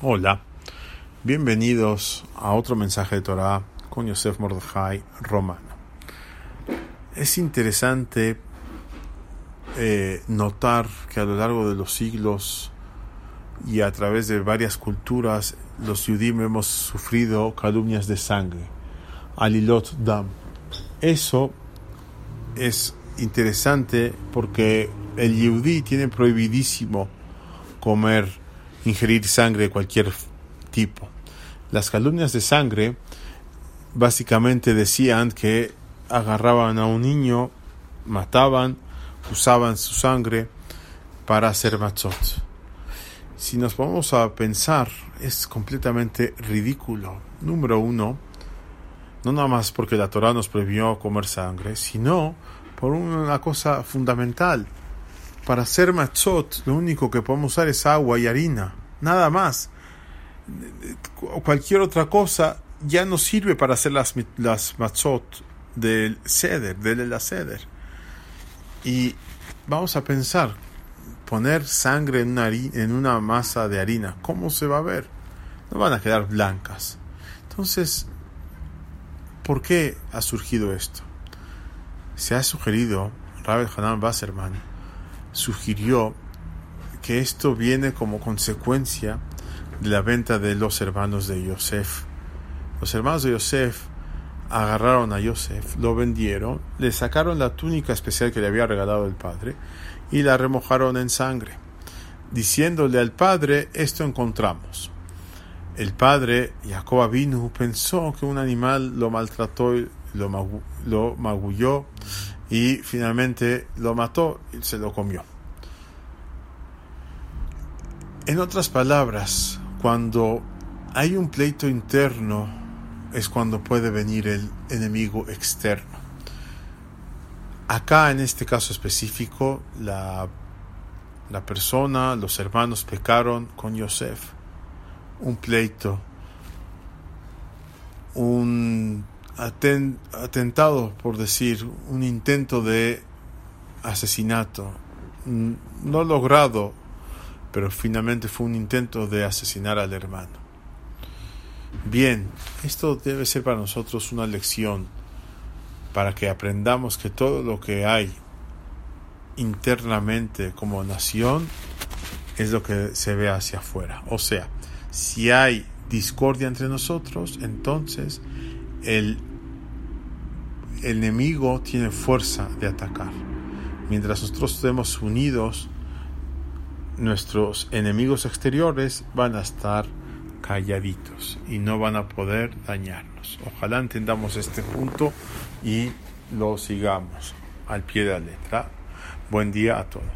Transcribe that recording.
Hola, bienvenidos a otro mensaje de Torah con Yosef Mordechai Romano. Es interesante eh, notar que a lo largo de los siglos y a través de varias culturas, los judíos hemos sufrido calumnias de sangre, alilot dam. Eso es interesante porque el yudí tiene prohibidísimo comer ingerir sangre de cualquier tipo. Las calumnias de sangre básicamente decían que agarraban a un niño, mataban, usaban su sangre para hacer machot. Si nos vamos a pensar, es completamente ridículo. Número uno, no nada más porque la Torah nos prohibió comer sangre, sino por una cosa fundamental. Para hacer machot, lo único que podemos usar es agua y harina, nada más. Cualquier otra cosa ya no sirve para hacer las, las machot del ceder, del la ceder. Y vamos a pensar, poner sangre en una, en una masa de harina, ¿cómo se va a ver? No van a quedar blancas. Entonces, ¿por qué ha surgido esto? Se ha sugerido, Rabel Hanan Wasserman, sugirió que esto viene como consecuencia de la venta de los hermanos de Yosef. Los hermanos de Yosef agarraron a Yosef, lo vendieron, le sacaron la túnica especial que le había regalado el padre y la remojaron en sangre, diciéndole al padre, esto encontramos. El padre, Jacob Abinu, pensó que un animal lo maltrató, lo, lo magulló y finalmente lo mató y se lo comió. En otras palabras, cuando hay un pleito interno es cuando puede venir el enemigo externo. Acá en este caso específico, la, la persona, los hermanos pecaron con Yosef. Un pleito, atentado, por decir, un intento de asesinato, no logrado, pero finalmente fue un intento de asesinar al hermano. Bien, esto debe ser para nosotros una lección para que aprendamos que todo lo que hay internamente como nación es lo que se ve hacia afuera. O sea, si hay discordia entre nosotros, entonces el, el enemigo tiene fuerza de atacar. Mientras nosotros estemos unidos, nuestros enemigos exteriores van a estar calladitos y no van a poder dañarnos. Ojalá entendamos este punto y lo sigamos al pie de la letra. Buen día a todos.